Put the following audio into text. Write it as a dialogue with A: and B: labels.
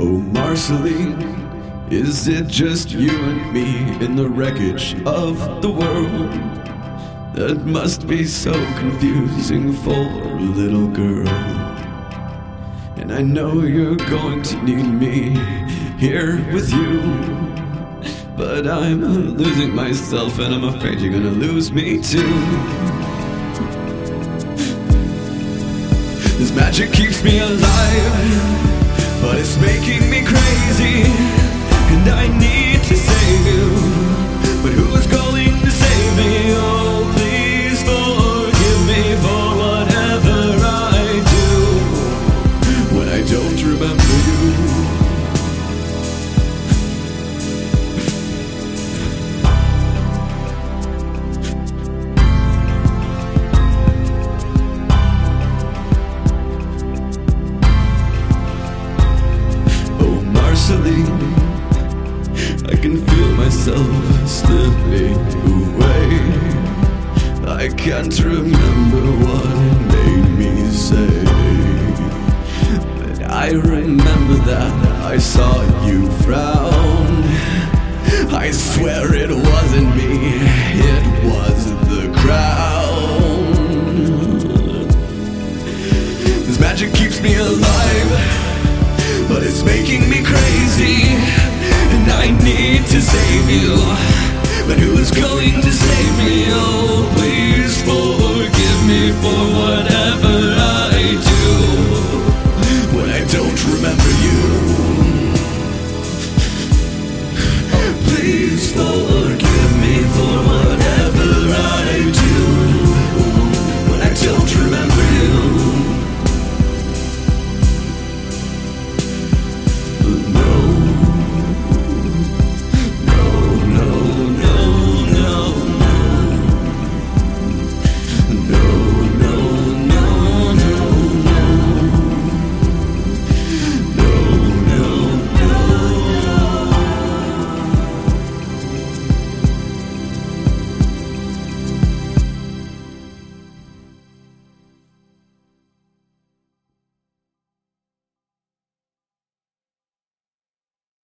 A: Oh, Marceline, is it just you and me in the wreckage of the world? That must be so confusing for a little girl. And I know you're going to need me here with you. But I'm losing myself, and I'm afraid you're gonna lose me too. This magic keeps me alive. It's making me crazy, and I I can't remember what it made me say. But I remember that I saw you frown. I swear it wasn't me, it was the crown. This magic keeps me alive but it's making me crazy. And I need to save you. But who is going to save slow.